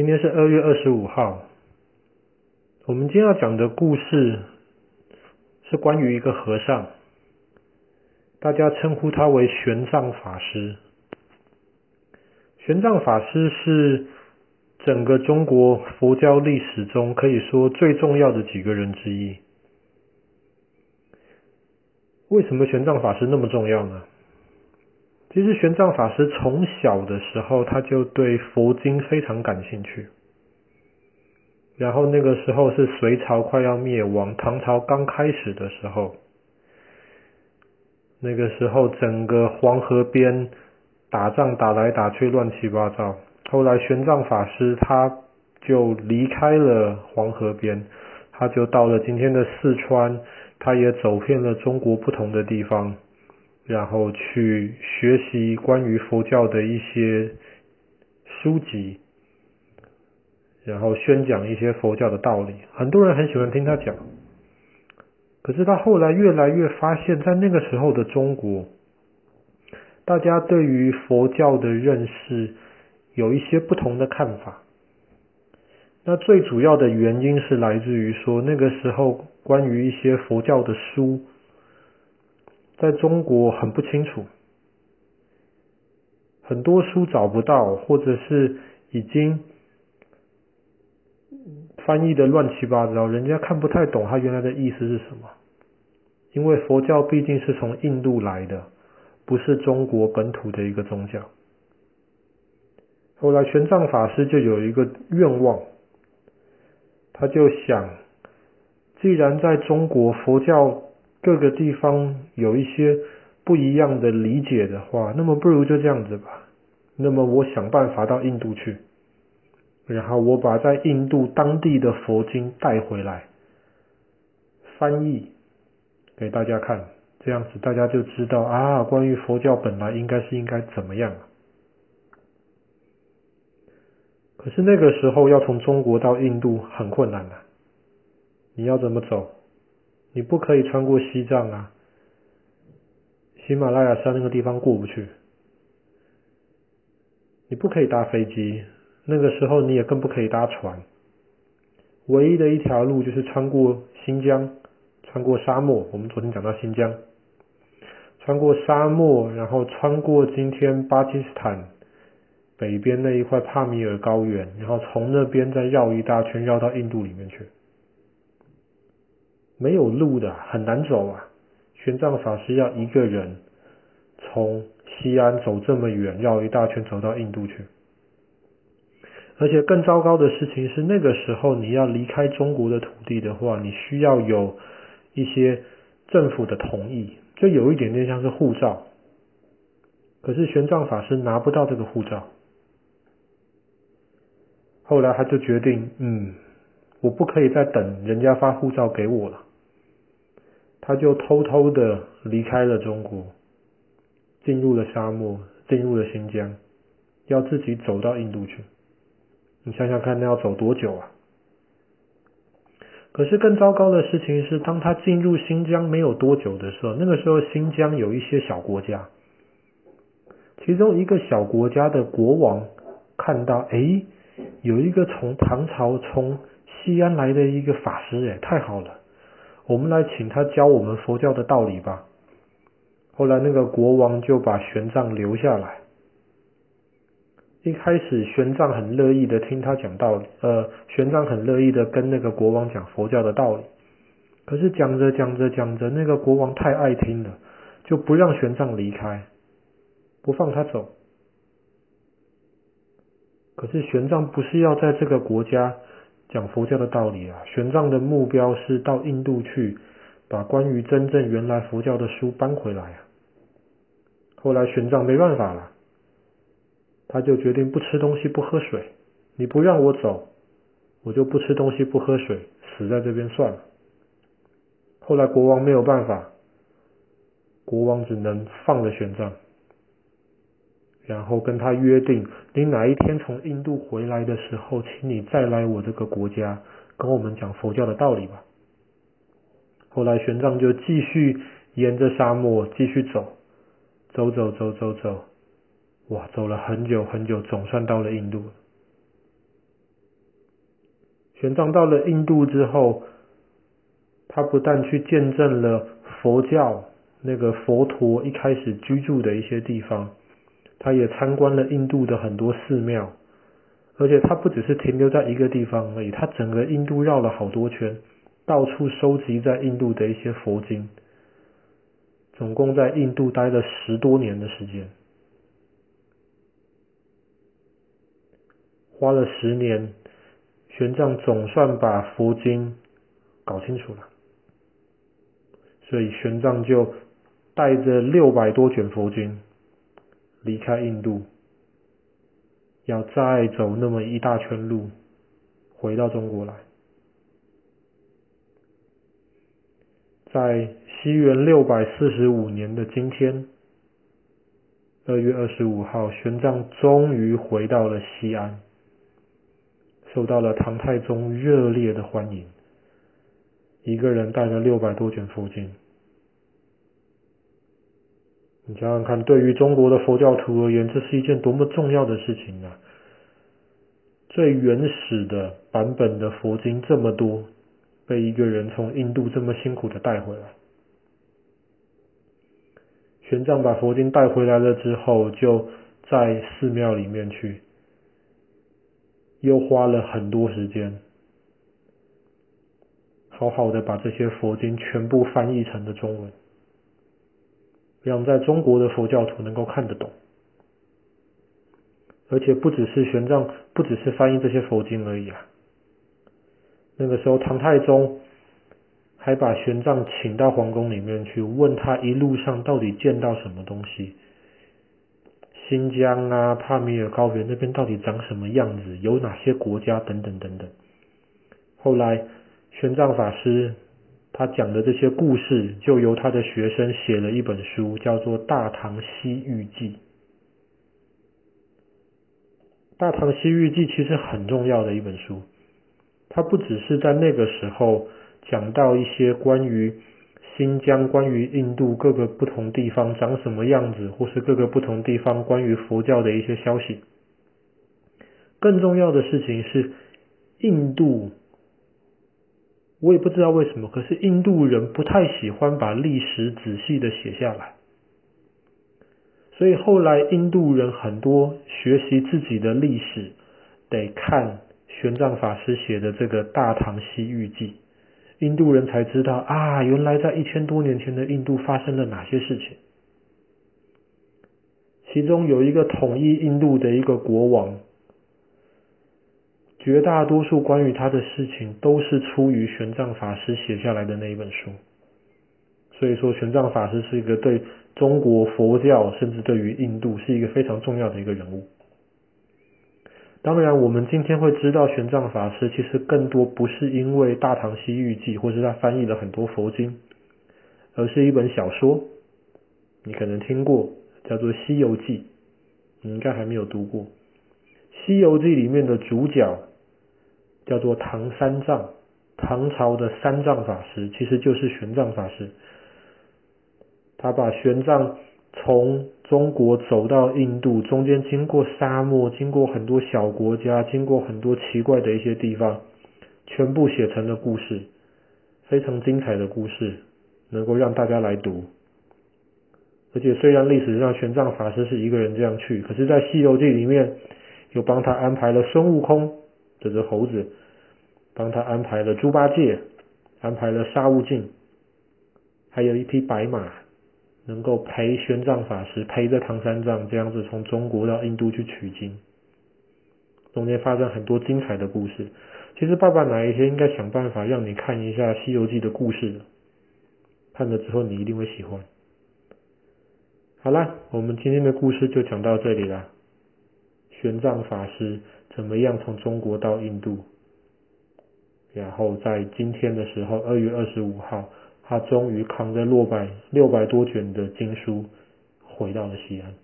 今天是二月二十五号。我们今天要讲的故事是关于一个和尚，大家称呼他为玄奘法师。玄奘法师是整个中国佛教历史中可以说最重要的几个人之一。为什么玄奘法师那么重要呢？其实玄奘法师从小的时候，他就对佛经非常感兴趣。然后那个时候是隋朝快要灭亡，唐朝刚开始的时候。那个时候整个黄河边打仗打来打去，乱七八糟。后来玄奘法师他就离开了黄河边，他就到了今天的四川，他也走遍了中国不同的地方。然后去学习关于佛教的一些书籍，然后宣讲一些佛教的道理。很多人很喜欢听他讲。可是他后来越来越发现，在那个时候的中国，大家对于佛教的认识有一些不同的看法。那最主要的原因是来自于说，那个时候关于一些佛教的书。在中国很不清楚，很多书找不到，或者是已经翻译的乱七八糟，人家看不太懂他原来的意思是什么。因为佛教毕竟是从印度来的，不是中国本土的一个宗教。后来玄奘法师就有一个愿望，他就想，既然在中国佛教。各个地方有一些不一样的理解的话，那么不如就这样子吧。那么我想办法到印度去，然后我把在印度当地的佛经带回来，翻译给大家看，这样子大家就知道啊，关于佛教本来应该是应该怎么样。可是那个时候要从中国到印度很困难的，你要怎么走？你不可以穿过西藏啊，喜马拉雅山那个地方过不去。你不可以搭飞机，那个时候你也更不可以搭船。唯一的一条路就是穿过新疆，穿过沙漠。我们昨天讲到新疆，穿过沙漠，然后穿过今天巴基斯坦北边那一块帕米尔高原，然后从那边再绕一大圈，绕到印度里面去。没有路的，很难走啊！玄奘法师要一个人从西安走这么远，绕一大圈走到印度去。而且更糟糕的事情是，那个时候你要离开中国的土地的话，你需要有一些政府的同意，就有一点点像是护照。可是玄奘法师拿不到这个护照，后来他就决定，嗯，我不可以再等人家发护照给我了。他就偷偷的离开了中国，进入了沙漠，进入了新疆，要自己走到印度去。你想想看，那要走多久啊？可是更糟糕的事情是，当他进入新疆没有多久的时候，那个时候新疆有一些小国家，其中一个小国家的国王看到，哎，有一个从唐朝从西安来的一个法师，哎，太好了。我们来请他教我们佛教的道理吧。后来那个国王就把玄奘留下来。一开始玄奘很乐意的听他讲道理，呃，玄奘很乐意的跟那个国王讲佛教的道理。可是讲着讲着讲着，那个国王太爱听了，就不让玄奘离开，不放他走。可是玄奘不是要在这个国家。讲佛教的道理啊，玄奘的目标是到印度去，把关于真正原来佛教的书搬回来啊。后来玄奘没办法了，他就决定不吃东西不喝水，你不让我走，我就不吃东西不喝水，死在这边算了。后来国王没有办法，国王只能放了玄奘。然后跟他约定，你哪一天从印度回来的时候，请你再来我这个国家，跟我们讲佛教的道理吧。后来玄奘就继续沿着沙漠继续走，走走走走走，哇，走了很久很久，总算到了印度。玄奘到了印度之后，他不但去见证了佛教那个佛陀一开始居住的一些地方，他也参观了印度的很多寺庙，而且他不只是停留在一个地方而已，他整个印度绕了好多圈，到处收集在印度的一些佛经，总共在印度待了十多年的时间，花了十年。玄奘总算把佛经搞清楚了，所以玄奘就带着六百多卷佛经离开印度，要再走那么一大圈路回到中国来。在西元六百四十五年的今天，二月二十五号，玄奘终于回到了西安。受到了唐太宗热烈的欢迎，一个人带了六百多卷佛经。你想想看，对于中国的佛教徒而言，这是一件多么重要的事情啊！最原始的版本的佛经这么多，被一个人从印度这么辛苦的带回来。玄奘把佛经带回来了之后，就在寺庙里面去。又花了很多时间，好好的把这些佛经全部翻译成了中文，让在中国的佛教徒能够看得懂。而且不只是玄奘，不只是翻译这些佛经而已啊。那个时候，唐太宗还把玄奘请到皇宫里面去，问他一路上到底见到什么东西。新疆啊，帕米尔高原那边到底长什么样子？有哪些国家？等等等等。后来，玄奘法师他讲的这些故事，就由他的学生写了一本书，叫做《大唐西域记》。《大唐西域记》其实很重要的一本书，它不只是在那个时候讲到一些关于。新疆关于印度各个不同地方长什么样子，或是各个不同地方关于佛教的一些消息。更重要的事情是，印度，我也不知道为什么，可是印度人不太喜欢把历史仔细的写下来，所以后来印度人很多学习自己的历史，得看玄奘法师写的这个《大唐西域记》。印度人才知道啊，原来在一千多年前的印度发生了哪些事情。其中有一个统一印度的一个国王，绝大多数关于他的事情都是出于玄奘法师写下来的那一本书。所以说，玄奘法师是一个对中国佛教，甚至对于印度是一个非常重要的一个人物。当然，我们今天会知道玄奘法师，其实更多不是因为《大唐西域记》或是他翻译了很多佛经，而是一本小说，你可能听过，叫做《西游记》，你应该还没有读过。《西游记》里面的主角叫做唐三藏，唐朝的三藏法师，其实就是玄奘法师，他把玄奘从中国走到印度，中间经过沙漠，经过很多小国家，经过很多奇怪的一些地方，全部写成了故事，非常精彩的故事，能够让大家来读。而且虽然历史上玄奘法师是一个人这样去，可是，在《西游记》里面，又帮他安排了孙悟空这只猴子，帮他安排了猪八戒，安排了沙悟净，还有一匹白马。能够陪玄奘法师陪着唐三藏这样子从中国到印度去取经，中间发生很多精彩的故事。其实爸爸哪一天应该想办法让你看一下《西游记》的故事，看了之后你一定会喜欢。好了，我们今天的故事就讲到这里了。玄奘法师怎么样从中国到印度，然后在今天的时候，二月二十五号。他终于扛着六百六百多卷的经书回到了西安。